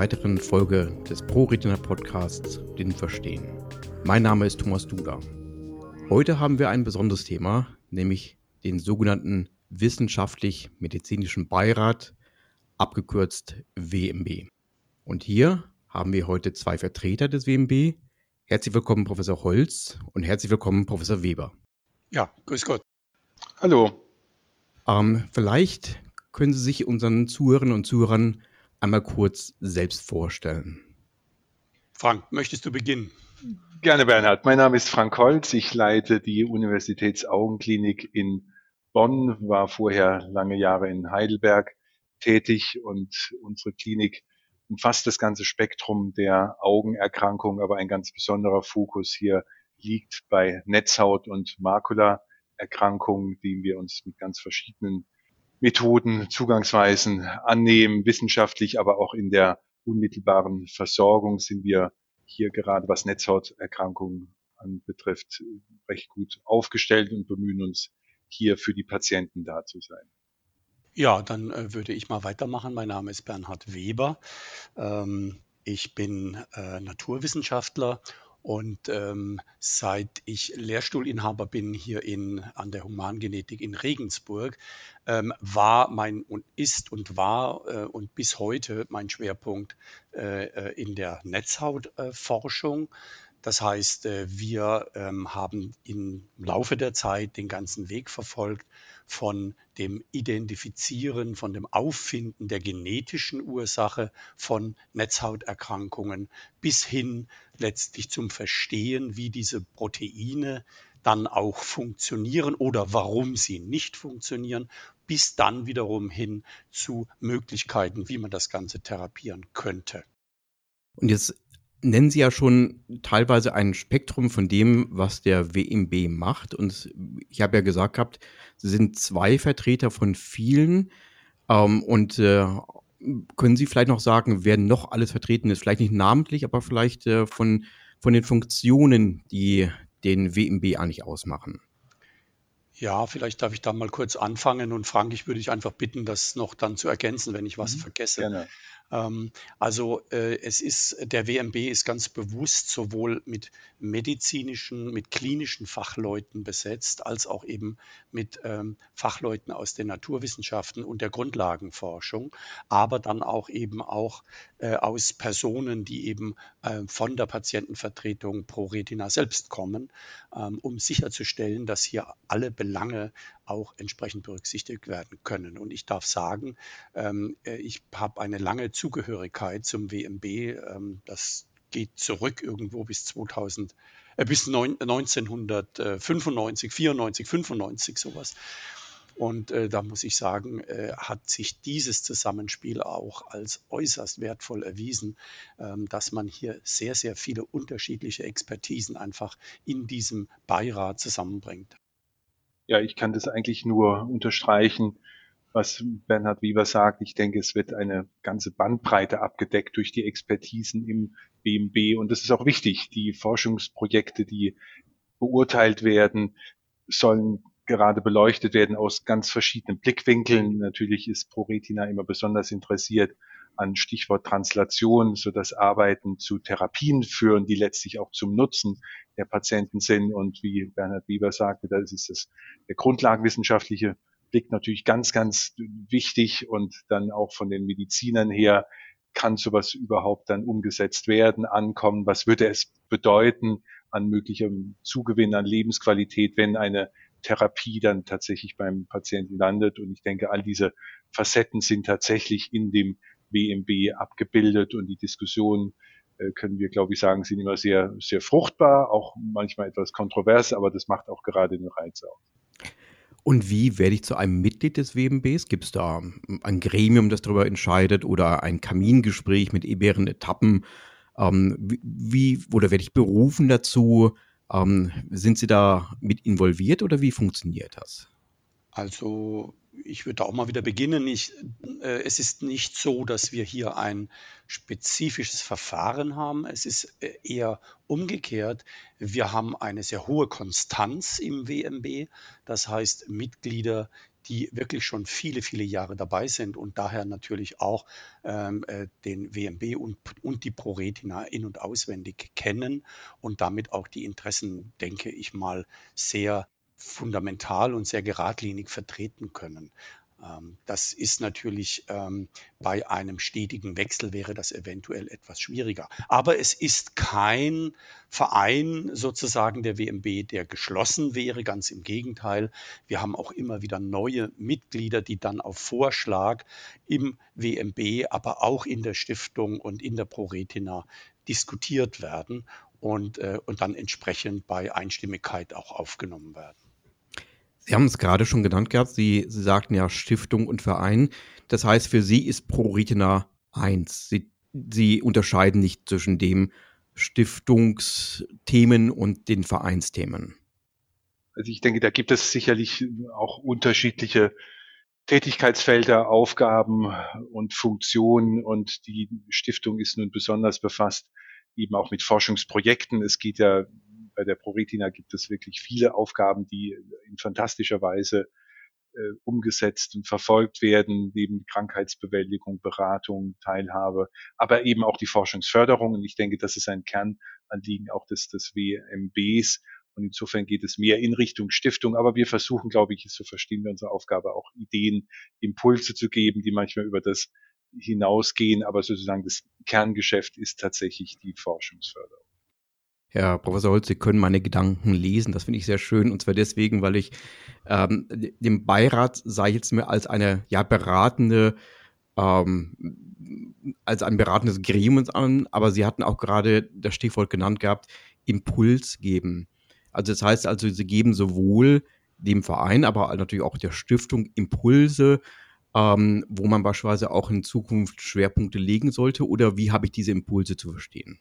weiteren Folge des ProRetina Podcasts Den Verstehen. Mein Name ist Thomas Duda. Heute haben wir ein besonderes Thema, nämlich den sogenannten Wissenschaftlich-Medizinischen Beirat, abgekürzt WMB. Und hier haben wir heute zwei Vertreter des WMB. Herzlich willkommen, Professor Holz und herzlich willkommen, Professor Weber. Ja, grüß Gott. Hallo. Ähm, vielleicht können Sie sich unseren Zuhörerinnen und Zuhörern einmal kurz selbst vorstellen. Frank, möchtest du beginnen? Gerne, Bernhard. Mein Name ist Frank Holz. Ich leite die Universitätsaugenklinik in Bonn, war vorher lange Jahre in Heidelberg tätig und unsere Klinik umfasst das ganze Spektrum der Augenerkrankungen, aber ein ganz besonderer Fokus hier liegt bei Netzhaut- und Makulaerkrankungen, die wir uns mit ganz verschiedenen Methoden, Zugangsweisen annehmen, wissenschaftlich, aber auch in der unmittelbaren Versorgung sind wir hier gerade, was Netzhauterkrankungen anbetrifft, recht gut aufgestellt und bemühen uns hier für die Patienten da zu sein. Ja, dann äh, würde ich mal weitermachen. Mein Name ist Bernhard Weber. Ähm, ich bin äh, Naturwissenschaftler und ähm, seit ich Lehrstuhlinhaber bin hier in, an der Humangenetik in Regensburg, ähm, war mein und ist und war äh, und bis heute mein Schwerpunkt äh, äh in der Netzhautforschung. Das heißt, äh, wir ähm, haben im Laufe der Zeit den ganzen Weg verfolgt von dem Identifizieren, von dem Auffinden der genetischen Ursache von Netzhauterkrankungen bis hin letztlich zum Verstehen, wie diese Proteine dann auch funktionieren oder warum sie nicht funktionieren, bis dann wiederum hin zu Möglichkeiten, wie man das Ganze therapieren könnte. Und jetzt nennen Sie ja schon teilweise ein Spektrum von dem, was der WMB macht. Und ich habe ja gesagt gehabt, Sie sind zwei Vertreter von vielen. Ähm, und äh, können Sie vielleicht noch sagen, wer noch alles vertreten ist? Vielleicht nicht namentlich, aber vielleicht äh, von, von den Funktionen, die den WMB eigentlich ausmachen. Ja, vielleicht darf ich da mal kurz anfangen und Frank, ich würde dich einfach bitten, das noch dann zu ergänzen, wenn ich was mhm, vergesse. Gerne. Ähm, also äh, es ist, der WMB ist ganz bewusst sowohl mit medizinischen, mit klinischen Fachleuten besetzt, als auch eben mit ähm, Fachleuten aus den Naturwissenschaften und der Grundlagenforschung, aber dann auch eben auch äh, aus Personen, die eben äh, von der Patientenvertretung pro Retina selbst kommen, ähm, um sicherzustellen, dass hier alle Belange auch entsprechend berücksichtigt werden können. Und ich darf sagen, ähm, äh, ich habe eine lange Zugehörigkeit zum WMB. Ähm, das geht zurück irgendwo bis 2000, äh, bis 1995, 94, 95 sowas. Und äh, da muss ich sagen, äh, hat sich dieses Zusammenspiel auch als äußerst wertvoll erwiesen, ähm, dass man hier sehr, sehr viele unterschiedliche Expertisen einfach in diesem Beirat zusammenbringt. Ja, ich kann das eigentlich nur unterstreichen, was Bernhard Weber sagt. Ich denke, es wird eine ganze Bandbreite abgedeckt durch die Expertisen im BMB. Und das ist auch wichtig. Die Forschungsprojekte, die beurteilt werden, sollen gerade beleuchtet werden aus ganz verschiedenen Blickwinkeln. Natürlich ist ProRetina immer besonders interessiert an Stichwort Translation, so dass Arbeiten zu Therapien führen, die letztlich auch zum Nutzen der Patienten sind. Und wie Bernhard Weber sagte, das ist das, der grundlagenwissenschaftliche Blick natürlich ganz, ganz wichtig und dann auch von den Medizinern her kann sowas überhaupt dann umgesetzt werden, ankommen? Was würde es bedeuten an möglichem Zugewinn an Lebensqualität, wenn eine Therapie dann tatsächlich beim Patienten landet? Und ich denke, all diese Facetten sind tatsächlich in dem WMB abgebildet und die Diskussion äh, können wir, glaube ich, sagen, sind immer sehr, sehr fruchtbar, auch manchmal etwas kontrovers, aber das macht auch gerade den Reiz aus. Und wie werde ich zu einem Mitglied des WMBs? Gibt es da ein Gremium, das darüber entscheidet oder ein Kamingespräch mit mehreren Etappen? Ähm, wie, oder werde ich berufen dazu? Ähm, sind Sie da mit involviert oder wie funktioniert das? Also ich würde auch mal wieder beginnen. Ich, äh, es ist nicht so, dass wir hier ein spezifisches Verfahren haben. Es ist äh, eher umgekehrt. Wir haben eine sehr hohe Konstanz im WMB. Das heißt, Mitglieder, die wirklich schon viele, viele Jahre dabei sind und daher natürlich auch ähm, äh, den WMB und, und die ProRetina in- und auswendig kennen und damit auch die Interessen, denke ich mal, sehr fundamental und sehr geradlinig vertreten können. Ähm, das ist natürlich ähm, bei einem stetigen Wechsel wäre das eventuell etwas schwieriger. Aber es ist kein Verein sozusagen der WMB, der geschlossen wäre. Ganz im Gegenteil. Wir haben auch immer wieder neue Mitglieder, die dann auf Vorschlag im WMB, aber auch in der Stiftung und in der ProRetina diskutiert werden und, äh, und dann entsprechend bei Einstimmigkeit auch aufgenommen werden. Sie haben es gerade schon genannt gehabt. Sie, Sie sagten ja Stiftung und Verein. Das heißt, für Sie ist ProRetina eins. Sie, Sie unterscheiden nicht zwischen dem Stiftungsthemen und den Vereinsthemen. Also ich denke, da gibt es sicherlich auch unterschiedliche Tätigkeitsfelder, Aufgaben und Funktionen und die Stiftung ist nun besonders befasst eben auch mit Forschungsprojekten. Es geht ja bei der ProRetina gibt es wirklich viele Aufgaben, die in fantastischer Weise äh, umgesetzt und verfolgt werden, neben Krankheitsbewältigung, Beratung, Teilhabe, aber eben auch die Forschungsförderung. Und ich denke, das ist ein Kernanliegen auch des, des WMBs. Und insofern geht es mehr in Richtung Stiftung. Aber wir versuchen, glaube ich, so verstehen wir unsere Aufgabe, auch Ideen, Impulse zu geben, die manchmal über das hinausgehen. Aber sozusagen das Kerngeschäft ist tatsächlich die Forschungsförderung. Herr Professor Holz, Sie können meine Gedanken lesen. Das finde ich sehr schön. Und zwar deswegen, weil ich ähm, dem Beirat sei jetzt mir als eine ja beratende, ähm, als ein beratendes Gremium an, aber Sie hatten auch gerade das Stichwort genannt gehabt, Impuls geben. Also das heißt also, Sie geben sowohl dem Verein, aber natürlich auch der Stiftung Impulse, ähm, wo man beispielsweise auch in Zukunft Schwerpunkte legen sollte? Oder wie habe ich diese Impulse zu verstehen?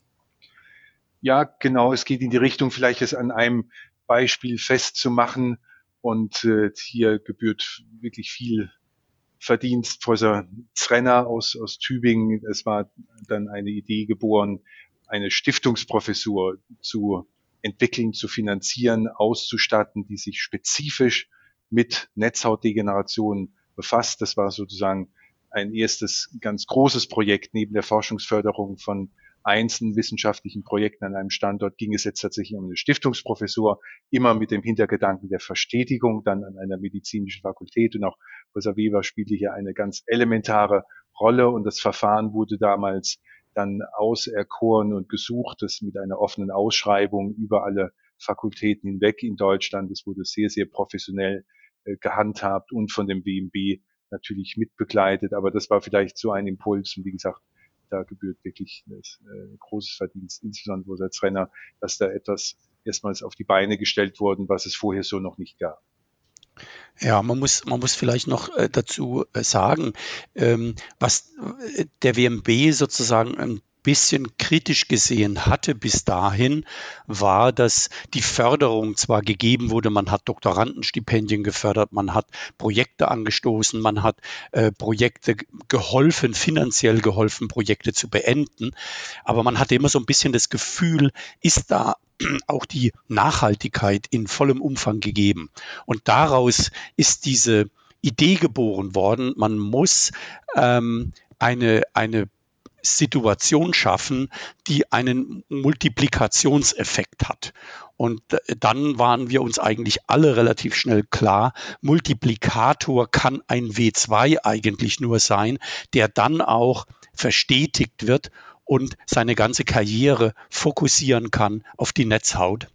Ja, genau. Es geht in die Richtung, vielleicht es an einem Beispiel festzumachen. Und äh, hier gebührt wirklich viel Verdienst Professor Zrenner aus, aus Tübingen. Es war dann eine Idee geboren, eine Stiftungsprofessur zu entwickeln, zu finanzieren, auszustatten, die sich spezifisch mit Netzhautdegeneration befasst. Das war sozusagen ein erstes ganz großes Projekt neben der Forschungsförderung von einzelnen wissenschaftlichen Projekten an einem Standort ging es jetzt tatsächlich um eine Stiftungsprofessur, immer mit dem Hintergedanken der Verstetigung dann an einer medizinischen Fakultät und auch Professor Weber spielte hier eine ganz elementare Rolle und das Verfahren wurde damals dann auserkoren und gesucht, das mit einer offenen Ausschreibung über alle Fakultäten hinweg in Deutschland. Es wurde sehr, sehr professionell äh, gehandhabt und von dem WMB natürlich mitbegleitet. Aber das war vielleicht so ein Impuls. Und wie gesagt, da gebührt wirklich ein großes Verdienst, insbesondere als Renner, dass da etwas erstmals auf die Beine gestellt worden, was es vorher so noch nicht gab. Ja, man muss, man muss vielleicht noch äh, dazu äh, sagen, ähm, was äh, der WMB sozusagen ein bisschen kritisch gesehen hatte bis dahin, war, dass die Förderung zwar gegeben wurde, man hat Doktorandenstipendien gefördert, man hat Projekte angestoßen, man hat äh, Projekte geholfen, finanziell geholfen, Projekte zu beenden, aber man hatte immer so ein bisschen das Gefühl, ist da auch die Nachhaltigkeit in vollem Umfang gegeben. Und daraus ist diese Idee geboren worden, man muss ähm, eine, eine Situation schaffen, die einen Multiplikationseffekt hat. Und äh, dann waren wir uns eigentlich alle relativ schnell klar, Multiplikator kann ein W2 eigentlich nur sein, der dann auch verstetigt wird und seine ganze Karriere fokussieren kann auf die Netzhaut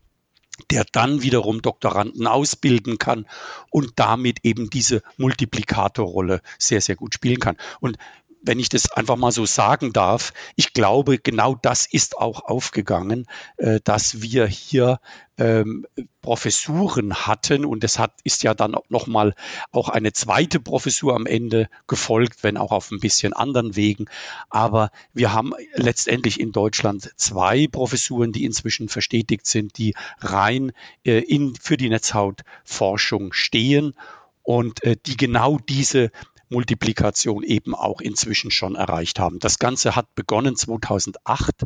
der dann wiederum Doktoranden ausbilden kann und damit eben diese Multiplikatorrolle sehr, sehr gut spielen kann. Und wenn ich das einfach mal so sagen darf, ich glaube, genau das ist auch aufgegangen, äh, dass wir hier ähm, Professuren hatten und es hat, ist ja dann noch mal auch eine zweite Professur am Ende gefolgt, wenn auch auf ein bisschen anderen Wegen. Aber wir haben letztendlich in Deutschland zwei Professuren, die inzwischen verstetigt sind, die rein äh, in, für die Netzhautforschung stehen und äh, die genau diese Multiplikation eben auch inzwischen schon erreicht haben. Das Ganze hat begonnen 2008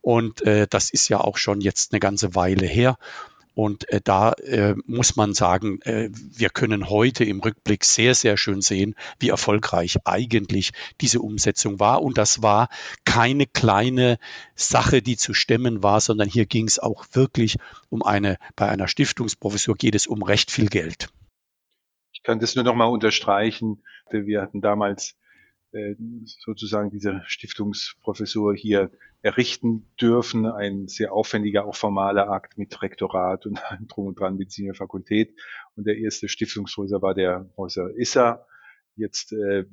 und äh, das ist ja auch schon jetzt eine ganze Weile her. Und äh, da äh, muss man sagen, äh, wir können heute im Rückblick sehr, sehr schön sehen, wie erfolgreich eigentlich diese Umsetzung war. Und das war keine kleine Sache, die zu stemmen war, sondern hier ging es auch wirklich um eine, bei einer Stiftungsprofessur geht es um recht viel Geld. Ich kann das nur noch mal unterstreichen. Wir hatten damals äh, sozusagen diese Stiftungsprofessur hier errichten dürfen. Ein sehr aufwendiger, auch formaler Akt mit Rektorat und drum und dran Mediziner Fakultät. Und der erste Stiftungshäuser war der Häuser Issa. Jetzt äh,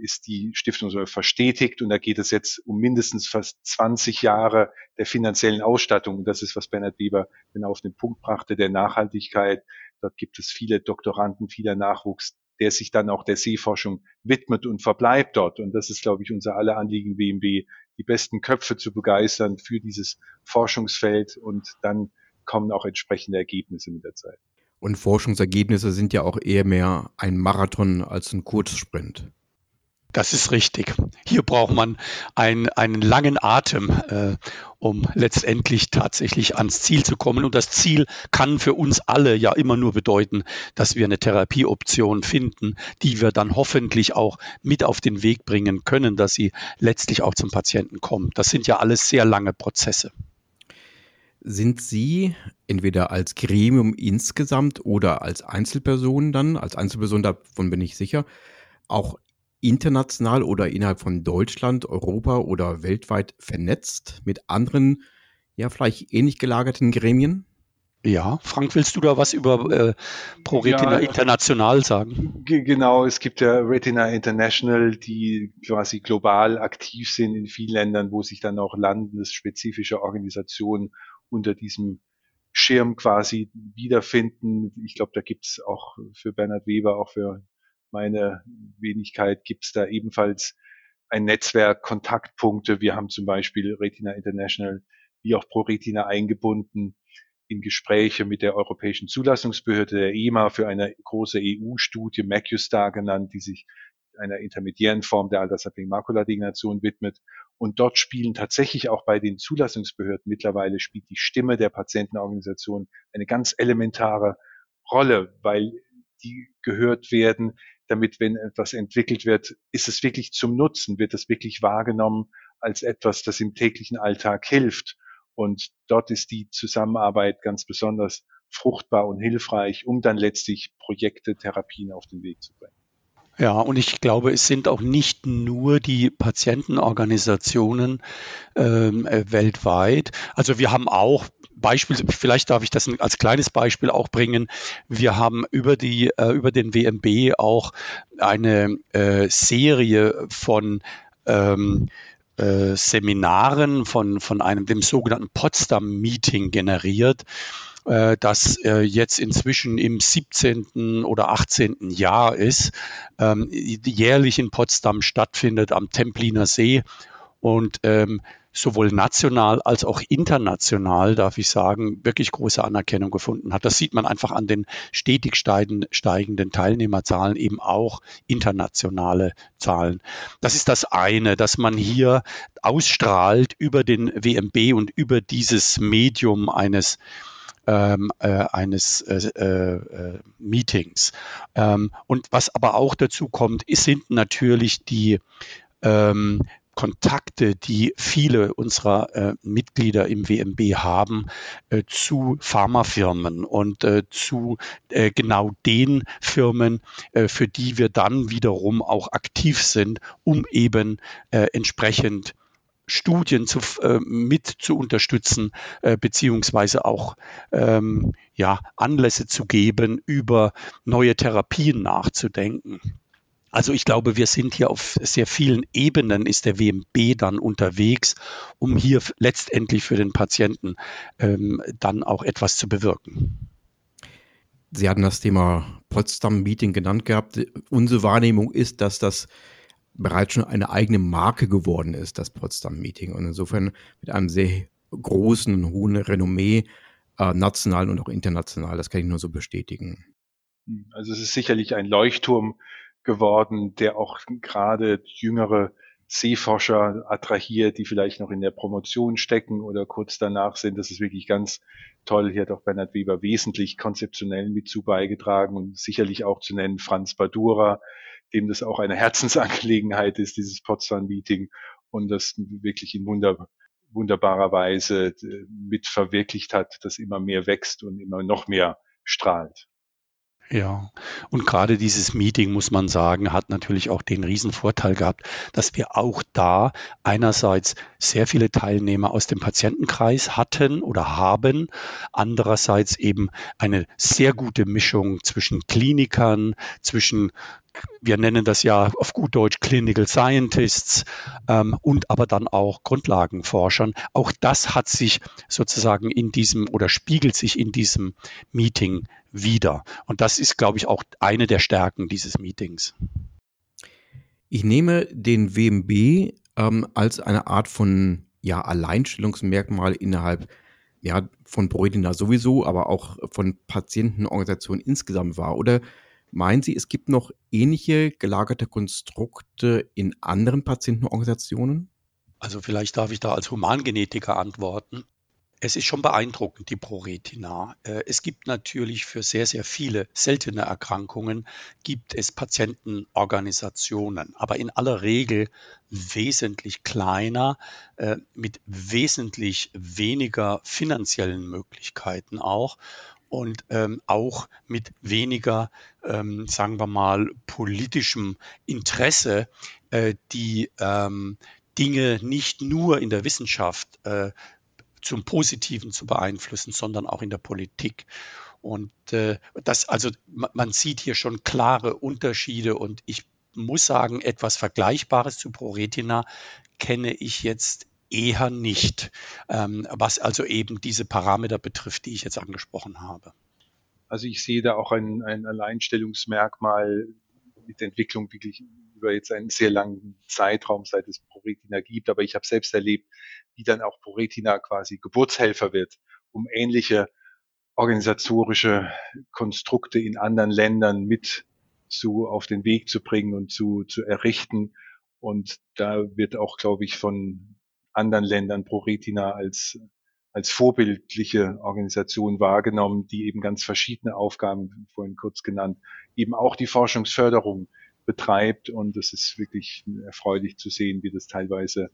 ist die Stiftung so verstetigt und da geht es jetzt um mindestens fast 20 Jahre der finanziellen Ausstattung. Und das ist, was Bernhard Weber genau auf den Punkt brachte, der Nachhaltigkeit. Dort gibt es viele Doktoranden, vieler Nachwuchs, der sich dann auch der Seeforschung widmet und verbleibt dort. Und das ist, glaube ich, unser aller Anliegen WMB, die besten Köpfe zu begeistern für dieses Forschungsfeld und dann kommen auch entsprechende Ergebnisse mit der Zeit. Und Forschungsergebnisse sind ja auch eher mehr ein Marathon als ein Kurzsprint. Das ist richtig. Hier braucht man ein, einen langen Atem, äh, um letztendlich tatsächlich ans Ziel zu kommen. Und das Ziel kann für uns alle ja immer nur bedeuten, dass wir eine Therapieoption finden, die wir dann hoffentlich auch mit auf den Weg bringen können, dass sie letztlich auch zum Patienten kommt. Das sind ja alles sehr lange Prozesse. Sind Sie entweder als Gremium insgesamt oder als Einzelperson dann, als Einzelperson, davon bin ich sicher, auch international oder innerhalb von Deutschland, Europa oder weltweit vernetzt mit anderen, ja, vielleicht ähnlich gelagerten Gremien? Ja, Frank, willst du da was über äh, ProRetina ja, International sagen? Genau, es gibt ja Retina International, die quasi global aktiv sind in vielen Ländern, wo sich dann auch landesspezifische Organisationen unter diesem Schirm quasi wiederfinden. Ich glaube, da gibt es auch für Bernhard Weber, auch für meine Wenigkeit gibt es da ebenfalls ein Netzwerk, Kontaktpunkte. Wir haben zum Beispiel Retina International wie auch ProRetina eingebunden in Gespräche mit der Europäischen Zulassungsbehörde der EMA für eine große EU-Studie, MacuStar genannt, die sich einer intermediären Form der altersabhängigen Makuladegeneration widmet. Und dort spielen tatsächlich auch bei den Zulassungsbehörden mittlerweile spielt die Stimme der Patientenorganisation eine ganz elementare Rolle, weil die gehört werden, damit, wenn etwas entwickelt wird, ist es wirklich zum Nutzen, wird es wirklich wahrgenommen als etwas, das im täglichen Alltag hilft. Und dort ist die Zusammenarbeit ganz besonders fruchtbar und hilfreich, um dann letztlich Projekte, Therapien auf den Weg zu bringen. Ja, und ich glaube, es sind auch nicht nur die Patientenorganisationen ähm, äh, weltweit. Also wir haben auch Beispiel, vielleicht darf ich das als kleines Beispiel auch bringen. Wir haben über die, äh, über den WMB auch eine äh, Serie von ähm, äh, Seminaren von, von einem, dem sogenannten Potsdam Meeting generiert äh, das äh, jetzt inzwischen im 17. oder 18. Jahr ist, ähm, jährlich in Potsdam stattfindet am Templiner See. Und ähm, sowohl national als auch international, darf ich sagen, wirklich große Anerkennung gefunden hat. Das sieht man einfach an den stetig steigenden Teilnehmerzahlen, eben auch internationale Zahlen. Das ist das eine, dass man hier ausstrahlt über den WMB und über dieses Medium eines ähm, äh, eines äh, äh, Meetings. Ähm, und was aber auch dazu kommt, sind natürlich die ähm, Kontakte, die viele unserer äh, Mitglieder im WMB haben, äh, zu Pharmafirmen und äh, zu äh, genau den Firmen, äh, für die wir dann wiederum auch aktiv sind, um eben äh, entsprechend Studien zu, mit zu unterstützen, beziehungsweise auch ähm, ja, Anlässe zu geben, über neue Therapien nachzudenken. Also ich glaube, wir sind hier auf sehr vielen Ebenen, ist der WMB dann unterwegs, um hier letztendlich für den Patienten ähm, dann auch etwas zu bewirken. Sie hatten das Thema Potsdam-Meeting genannt gehabt. Unsere Wahrnehmung ist, dass das bereits schon eine eigene Marke geworden ist, das Potsdam-Meeting. Und insofern mit einem sehr großen, hohen Renommee, äh, national und auch international. Das kann ich nur so bestätigen. Also es ist sicherlich ein Leuchtturm geworden, der auch gerade jüngere Seeforscher attrahiert, die vielleicht noch in der Promotion stecken oder kurz danach sind. Das ist wirklich ganz toll. Hier hat auch Bernhard Weber wesentlich konzeptionell mit zu beigetragen und sicherlich auch zu nennen Franz Badura, dem das auch eine Herzensangelegenheit ist, dieses Potsdam-Meeting und das wirklich in wunder, wunderbarer Weise mit verwirklicht hat, das immer mehr wächst und immer noch mehr strahlt. Ja, und gerade dieses Meeting, muss man sagen, hat natürlich auch den riesen Vorteil gehabt, dass wir auch da einerseits sehr viele Teilnehmer aus dem Patientenkreis hatten oder haben, andererseits eben eine sehr gute Mischung zwischen Klinikern, zwischen wir nennen das ja auf gut Deutsch Clinical Scientists ähm, und aber dann auch Grundlagenforschern. Auch das hat sich sozusagen in diesem oder spiegelt sich in diesem Meeting wieder. Und das ist, glaube ich, auch eine der Stärken dieses Meetings. Ich nehme den WMB ähm, als eine Art von ja, Alleinstellungsmerkmal innerhalb ja, von Bräutina sowieso, aber auch von Patientenorganisationen insgesamt wahr. Oder Meinen Sie, es gibt noch ähnliche gelagerte Konstrukte in anderen Patientenorganisationen? Also vielleicht darf ich da als Humangenetiker antworten. Es ist schon beeindruckend, die ProRetina. Äh, es gibt natürlich für sehr, sehr viele seltene Erkrankungen, gibt es Patientenorganisationen, aber in aller Regel wesentlich kleiner, äh, mit wesentlich weniger finanziellen Möglichkeiten auch und ähm, auch mit weniger, ähm, sagen wir mal, politischem Interesse, äh, die ähm, Dinge nicht nur in der Wissenschaft äh, zum Positiven zu beeinflussen, sondern auch in der Politik. Und äh, das, also man sieht hier schon klare Unterschiede und ich muss sagen, etwas Vergleichbares zu ProRetina kenne ich jetzt eher nicht, ähm, was also eben diese Parameter betrifft, die ich jetzt angesprochen habe. Also ich sehe da auch ein, ein Alleinstellungsmerkmal mit Entwicklung wirklich über jetzt einen sehr langen Zeitraum, seit es ProRetina gibt. Aber ich habe selbst erlebt, wie dann auch ProRetina quasi Geburtshelfer wird, um ähnliche organisatorische Konstrukte in anderen Ländern mit zu auf den Weg zu bringen und zu, zu errichten. Und da wird auch, glaube ich, von anderen Ländern ProRetina als, als vorbildliche Organisation wahrgenommen, die eben ganz verschiedene Aufgaben, vorhin kurz genannt, eben auch die Forschungsförderung betreibt. Und es ist wirklich erfreulich zu sehen, wie das teilweise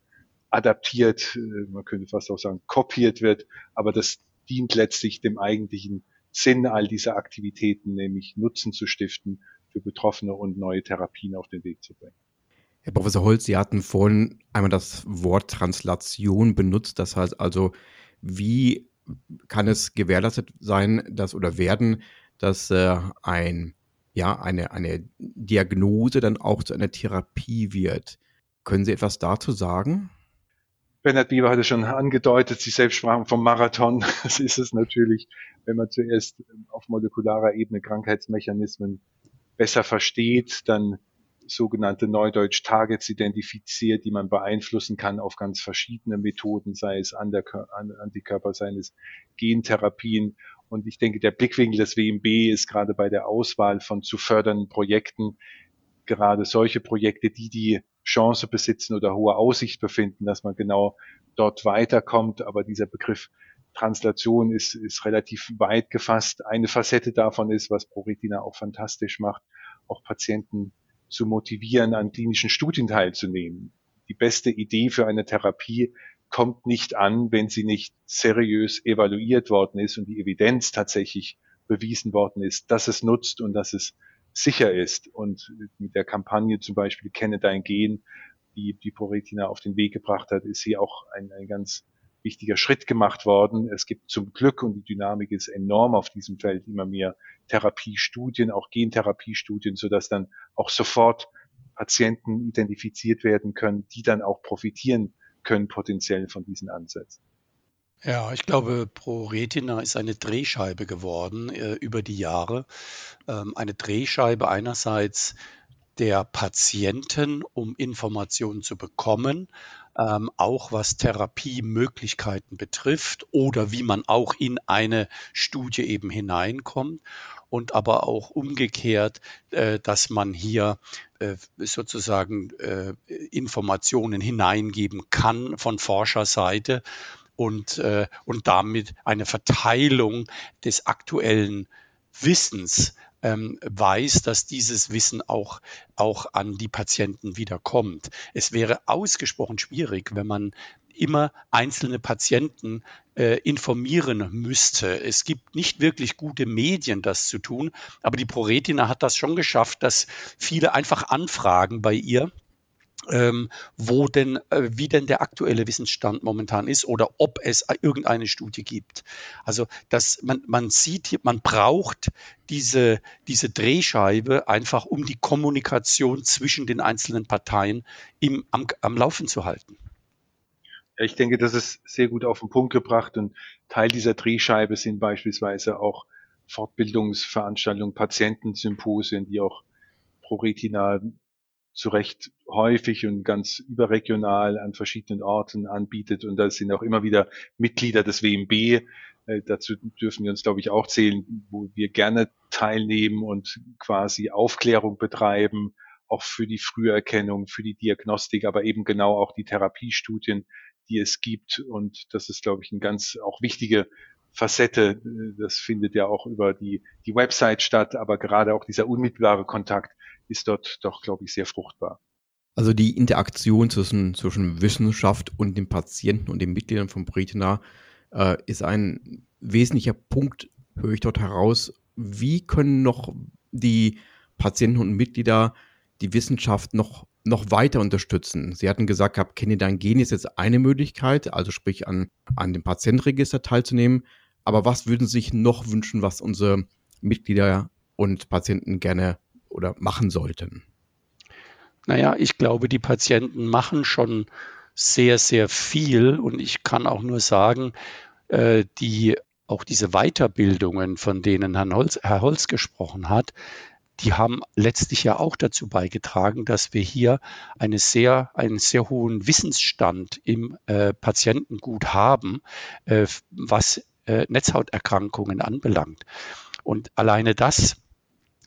adaptiert, äh, man könnte fast auch sagen, kopiert wird. Aber das dient letztlich dem eigentlichen Sinn all dieser Aktivitäten, nämlich Nutzen zu stiften für Betroffene und neue Therapien auf den Weg zu bringen. Herr Professor Holz, Sie hatten vorhin einmal das Wort Translation benutzt. Das heißt also, wie kann es gewährleistet sein, dass oder werden, dass äh, ein, ja, eine, eine Diagnose dann auch zu einer Therapie wird? Können Sie etwas dazu sagen? Bernhard Bieber hat es schon angedeutet, Sie selbst sprachen vom Marathon. Das ist es natürlich, wenn man zuerst auf molekularer Ebene Krankheitsmechanismen besser versteht, dann sogenannte Neudeutsch Targets identifiziert, die man beeinflussen kann auf ganz verschiedene Methoden, sei es Antikörper, sei es Gentherapien. Und ich denke, der Blickwinkel des WMB ist gerade bei der Auswahl von zu fördernden Projekten gerade solche Projekte, die die Chance besitzen oder hohe Aussicht befinden, dass man genau dort weiterkommt. Aber dieser Begriff Translation ist, ist relativ weit gefasst. Eine Facette davon ist, was ProRetina auch fantastisch macht, auch Patienten zu motivieren, an klinischen Studien teilzunehmen. Die beste Idee für eine Therapie kommt nicht an, wenn sie nicht seriös evaluiert worden ist und die Evidenz tatsächlich bewiesen worden ist, dass es nutzt und dass es sicher ist. Und mit der Kampagne zum Beispiel Kenne dein Gen, die die Proretina auf den Weg gebracht hat, ist sie auch ein, ein ganz wichtiger Schritt gemacht worden. Es gibt zum Glück, und die Dynamik ist enorm auf diesem Feld, immer mehr Therapiestudien, auch Gentherapiestudien, sodass dann auch sofort Patienten identifiziert werden können, die dann auch profitieren können potenziell von diesen Ansätzen. Ja, ich glaube, ProRetina ist eine Drehscheibe geworden äh, über die Jahre. Ähm, eine Drehscheibe einerseits der Patienten, um Informationen zu bekommen, ähm, auch was Therapiemöglichkeiten betrifft oder wie man auch in eine Studie eben hineinkommt. Und aber auch umgekehrt, äh, dass man hier äh, sozusagen äh, Informationen hineingeben kann von Forscherseite und, äh, und damit eine Verteilung des aktuellen Wissens ähm, weiß, dass dieses Wissen auch, auch an die Patienten wiederkommt. Es wäre ausgesprochen schwierig, wenn man immer einzelne Patienten äh, informieren müsste. Es gibt nicht wirklich gute Medien, das zu tun, aber die ProRetina hat das schon geschafft, dass viele einfach anfragen bei ihr ähm, wo denn, äh, wie denn der aktuelle Wissensstand momentan ist oder ob es irgendeine Studie gibt. Also dass man, man sieht, man braucht diese, diese Drehscheibe einfach, um die Kommunikation zwischen den einzelnen Parteien im, am, am Laufen zu halten. Ich denke, das ist sehr gut auf den Punkt gebracht und Teil dieser Drehscheibe sind beispielsweise auch Fortbildungsveranstaltungen, Patientensymposien, die auch ProRetina zu Recht häufig und ganz überregional an verschiedenen Orten anbietet. Und da sind auch immer wieder Mitglieder des WMB. Äh, dazu dürfen wir uns, glaube ich, auch zählen, wo wir gerne teilnehmen und quasi Aufklärung betreiben, auch für die Früherkennung, für die Diagnostik, aber eben genau auch die Therapiestudien, die es gibt. Und das ist, glaube ich, eine ganz auch wichtige Facette. Das findet ja auch über die, die Website statt, aber gerade auch dieser unmittelbare Kontakt ist dort doch, glaube ich, sehr fruchtbar. Also die Interaktion zwischen, zwischen Wissenschaft und den Patienten und den Mitgliedern von Bretina äh, ist ein wesentlicher Punkt, höre ich dort heraus. Wie können noch die Patienten und Mitglieder die Wissenschaft noch, noch weiter unterstützen? Sie hatten gesagt gehabt, Candidan Gen ist jetzt eine Möglichkeit, also sprich an, an dem Patientenregister teilzunehmen. Aber was würden Sie sich noch wünschen, was unsere Mitglieder und Patienten gerne oder machen sollten? Naja, ich glaube, die Patienten machen schon sehr, sehr viel und ich kann auch nur sagen, äh, die auch diese Weiterbildungen, von denen Herr Holz, Herr Holz gesprochen hat, die haben letztlich ja auch dazu beigetragen, dass wir hier eine sehr, einen sehr hohen Wissensstand im äh, Patientengut haben, äh, was äh, Netzhauterkrankungen anbelangt. Und alleine das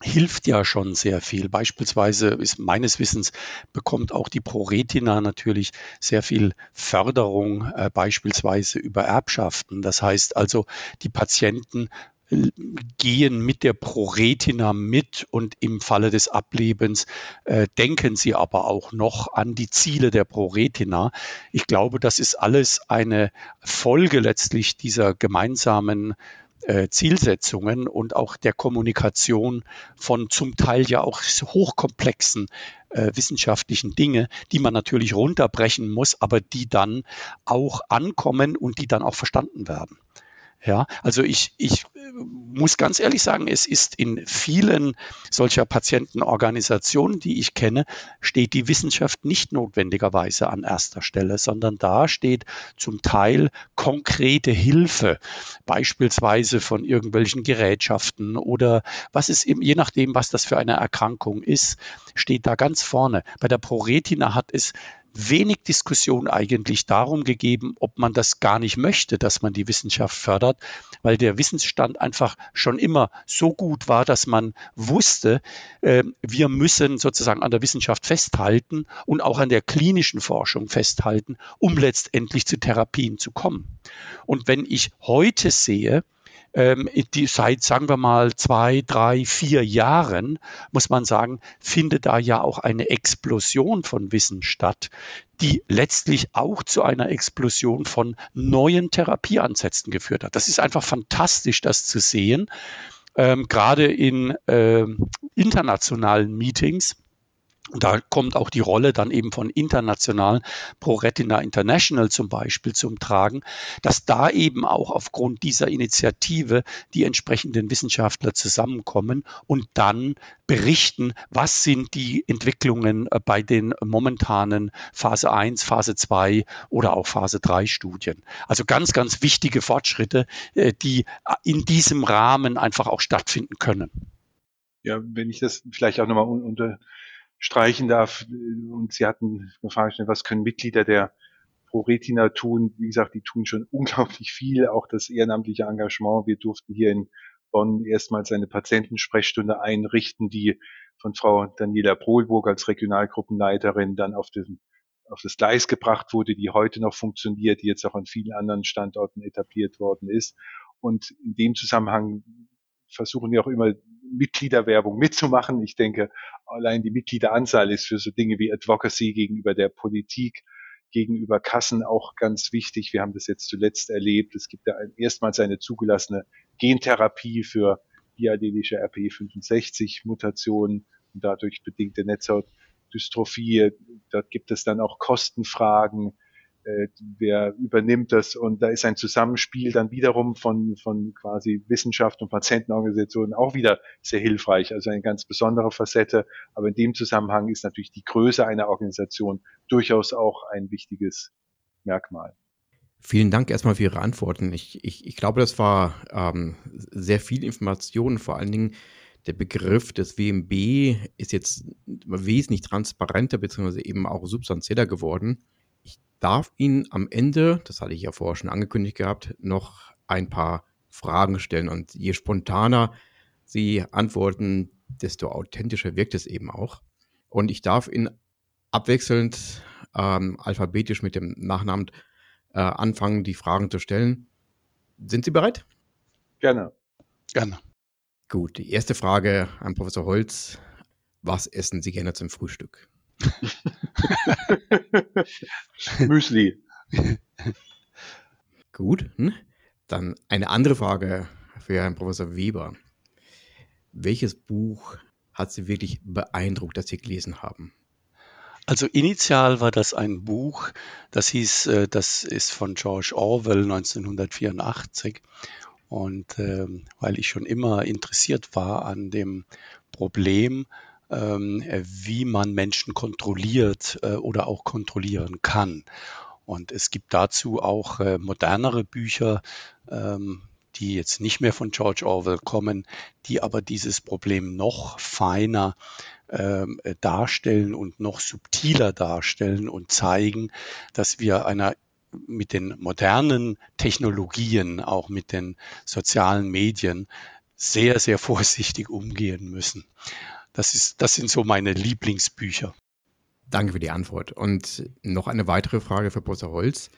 hilft ja schon sehr viel. Beispielsweise ist meines Wissens bekommt auch die ProRetina natürlich sehr viel Förderung, äh, beispielsweise über Erbschaften. Das heißt also, die Patienten äh, gehen mit der ProRetina mit und im Falle des Ablebens äh, denken sie aber auch noch an die Ziele der ProRetina. Ich glaube, das ist alles eine Folge letztlich dieser gemeinsamen Zielsetzungen und auch der Kommunikation von zum Teil ja auch hochkomplexen äh, wissenschaftlichen Dinge, die man natürlich runterbrechen muss, aber die dann auch ankommen und die dann auch verstanden werden. Ja, also ich, ich äh, muss ganz ehrlich sagen, es ist in vielen solcher Patientenorganisationen, die ich kenne, steht die Wissenschaft nicht notwendigerweise an erster Stelle, sondern da steht zum Teil konkrete Hilfe, beispielsweise von irgendwelchen Gerätschaften oder was ist je nachdem, was das für eine Erkrankung ist, steht da ganz vorne. Bei der ProRetina hat es wenig Diskussion eigentlich darum gegeben, ob man das gar nicht möchte, dass man die Wissenschaft fördert, weil der Wissensstand einfach schon immer so gut war, dass man wusste, äh, wir müssen sozusagen an der Wissenschaft festhalten und auch an der klinischen Forschung festhalten, um letztendlich zu Therapien zu kommen. Und wenn ich heute sehe, ähm, die, seit, sagen wir mal, zwei, drei, vier Jahren, muss man sagen, findet da ja auch eine Explosion von Wissen statt, die letztlich auch zu einer Explosion von neuen Therapieansätzen geführt hat. Das ist einfach fantastisch, das zu sehen, ähm, gerade in äh, internationalen Meetings und da kommt auch die Rolle dann eben von internationalen ProRetina International zum Beispiel zum Tragen, dass da eben auch aufgrund dieser Initiative die entsprechenden Wissenschaftler zusammenkommen und dann berichten, was sind die Entwicklungen äh, bei den momentanen Phase 1, Phase 2 oder auch Phase 3 Studien. Also ganz, ganz wichtige Fortschritte, äh, die in diesem Rahmen einfach auch stattfinden können. Ja, wenn ich das vielleicht auch nochmal unter streichen darf. Und Sie hatten gefragt, was können Mitglieder der Pro Retina tun. Wie gesagt, die tun schon unglaublich viel, auch das ehrenamtliche Engagement. Wir durften hier in Bonn erstmals eine Patientensprechstunde einrichten, die von Frau Daniela Prohlburg als Regionalgruppenleiterin dann auf, den, auf das Gleis gebracht wurde, die heute noch funktioniert, die jetzt auch an vielen anderen Standorten etabliert worden ist. Und in dem Zusammenhang versuchen wir auch immer Mitgliederwerbung mitzumachen. Ich denke, allein die Mitgliederanzahl ist für so Dinge wie Advocacy gegenüber der Politik, gegenüber Kassen auch ganz wichtig. Wir haben das jetzt zuletzt erlebt. Es gibt ja erstmals eine zugelassene Gentherapie für diadelische RP65-Mutationen und dadurch bedingte Netzhautdystrophie. Dort gibt es dann auch Kostenfragen äh, wer übernimmt das und da ist ein Zusammenspiel dann wiederum von, von quasi Wissenschaft und Patientenorganisationen auch wieder sehr hilfreich, also eine ganz besondere Facette, aber in dem Zusammenhang ist natürlich die Größe einer Organisation durchaus auch ein wichtiges Merkmal. Vielen Dank erstmal für Ihre Antworten. Ich, ich, ich glaube, das war ähm, sehr viel Information, vor allen Dingen der Begriff des WMB ist jetzt wesentlich transparenter bzw. eben auch substanzieller geworden darf Ihnen am Ende, das hatte ich ja vorher schon angekündigt gehabt, noch ein paar Fragen stellen. Und je spontaner Sie antworten, desto authentischer wirkt es eben auch. Und ich darf Ihnen abwechselnd ähm, alphabetisch mit dem Nachnamen äh, anfangen, die Fragen zu stellen. Sind Sie bereit? Gerne. Gerne. Gut, die erste Frage an Professor Holz. Was essen Sie gerne zum Frühstück? Müsli. Gut. Hm? Dann eine andere Frage für Herrn Professor Weber. Welches Buch hat Sie wirklich beeindruckt, das Sie gelesen haben? Also initial war das ein Buch, das hieß, äh, das ist von George Orwell 1984. Und äh, weil ich schon immer interessiert war an dem Problem, ähm, wie man Menschen kontrolliert äh, oder auch kontrollieren kann. Und es gibt dazu auch äh, modernere Bücher, ähm, die jetzt nicht mehr von George Orwell kommen, die aber dieses Problem noch feiner ähm, darstellen und noch subtiler darstellen und zeigen, dass wir einer mit den modernen Technologien, auch mit den sozialen Medien, sehr, sehr vorsichtig umgehen müssen. Das, ist, das sind so meine Lieblingsbücher. Danke für die Antwort. Und noch eine weitere Frage für Professor Holz.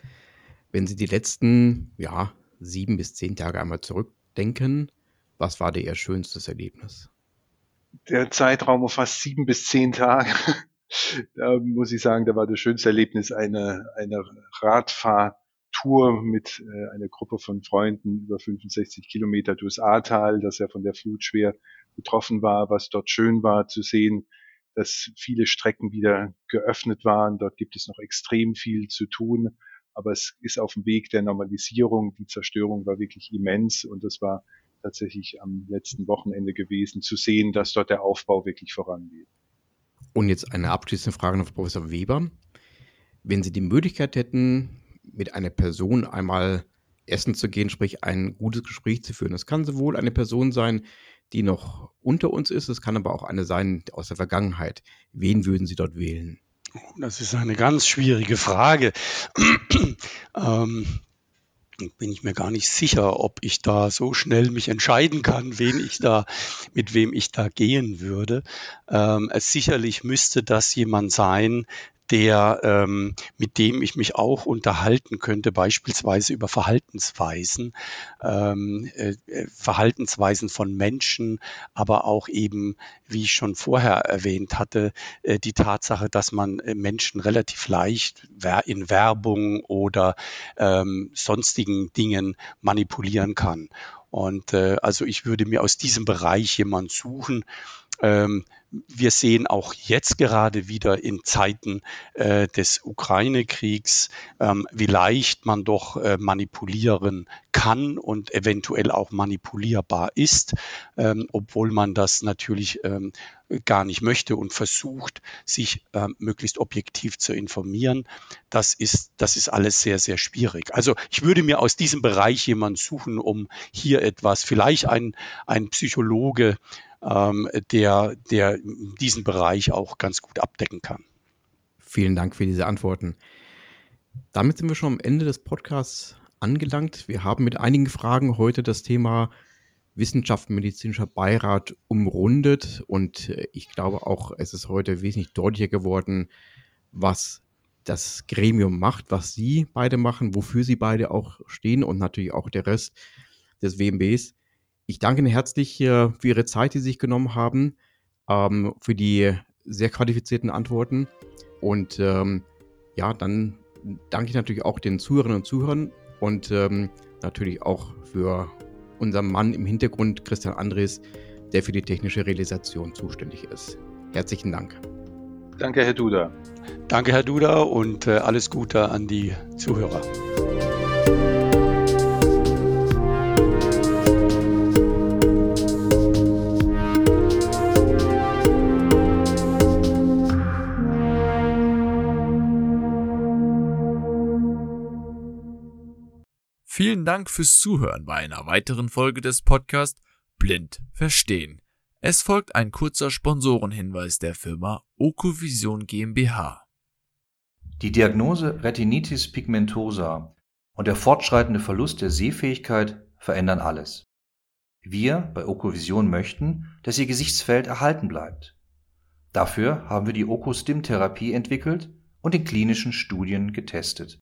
Wenn Sie die letzten ja, sieben bis zehn Tage einmal zurückdenken, was war Ihr schönstes Erlebnis? Der Zeitraum umfasst sieben bis zehn Tage. da muss ich sagen, da war das schönste Erlebnis eine, eine Radfahrtour mit äh, einer Gruppe von Freunden über 65 Kilometer durchs Ahrtal, das ja von der Flut schwer betroffen war, was dort schön war zu sehen, dass viele Strecken wieder geöffnet waren. Dort gibt es noch extrem viel zu tun, aber es ist auf dem Weg der Normalisierung. Die Zerstörung war wirklich immens und es war tatsächlich am letzten Wochenende gewesen, zu sehen, dass dort der Aufbau wirklich vorangeht. Und jetzt eine abschließende Frage noch Professor Weber. Wenn Sie die Möglichkeit hätten, mit einer Person einmal essen zu gehen, sprich ein gutes Gespräch zu führen, das kann sowohl eine Person sein, die noch unter uns ist. Es kann aber auch eine sein aus der Vergangenheit. Wen würden Sie dort wählen? Das ist eine ganz schwierige Frage. ähm, bin ich mir gar nicht sicher, ob ich da so schnell mich entscheiden kann, wen ich da, mit wem ich da gehen würde. Ähm, sicherlich müsste das jemand sein, der, ähm, mit dem ich mich auch unterhalten könnte, beispielsweise über Verhaltensweisen, ähm, äh, äh, Verhaltensweisen von Menschen, aber auch eben, wie ich schon vorher erwähnt hatte, äh, die Tatsache, dass man äh, Menschen relativ leicht in Werbung oder ähm, sonstigen Dingen manipulieren kann. Und äh, also ich würde mir aus diesem Bereich jemand suchen, ähm, wir sehen auch jetzt gerade wieder in Zeiten äh, des Ukraine-Kriegs, ähm, wie leicht man doch äh, manipulieren kann und eventuell auch manipulierbar ist, ähm, obwohl man das natürlich ähm, gar nicht möchte und versucht, sich ähm, möglichst objektiv zu informieren. Das ist, das ist alles sehr, sehr schwierig. Also ich würde mir aus diesem Bereich jemanden suchen, um hier etwas, vielleicht ein, ein Psychologe, ähm, der, der diesen Bereich auch ganz gut abdecken kann. Vielen Dank für diese Antworten. Damit sind wir schon am Ende des Podcasts angelangt. Wir haben mit einigen Fragen heute das Thema Wissenschaft, medizinischer Beirat umrundet und äh, ich glaube auch, es ist heute wesentlich deutlicher geworden, was das Gremium macht, was Sie beide machen, wofür Sie beide auch stehen und natürlich auch der Rest des WMBs. Ich danke Ihnen herzlich für Ihre Zeit, die Sie sich genommen haben, ähm, für die sehr qualifizierten Antworten. Und ähm, ja, dann danke ich natürlich auch den Zuhörerinnen und Zuhörern und ähm, natürlich auch für unseren Mann im Hintergrund, Christian Andres, der für die technische Realisation zuständig ist. Herzlichen Dank. Danke, Herr Duda. Danke, Herr Duda, und äh, alles Gute an die Zuhörer. Dank fürs Zuhören bei einer weiteren Folge des Podcasts Blind Verstehen. Es folgt ein kurzer Sponsorenhinweis der Firma Okovision GmbH. Die Diagnose Retinitis pigmentosa und der fortschreitende Verlust der Sehfähigkeit verändern alles. Wir bei Okovision möchten, dass Ihr Gesichtsfeld erhalten bleibt. Dafür haben wir die Okostim-Therapie entwickelt und in klinischen Studien getestet.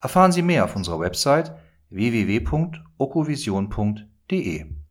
Erfahren Sie mehr auf unserer Website www.okovision.de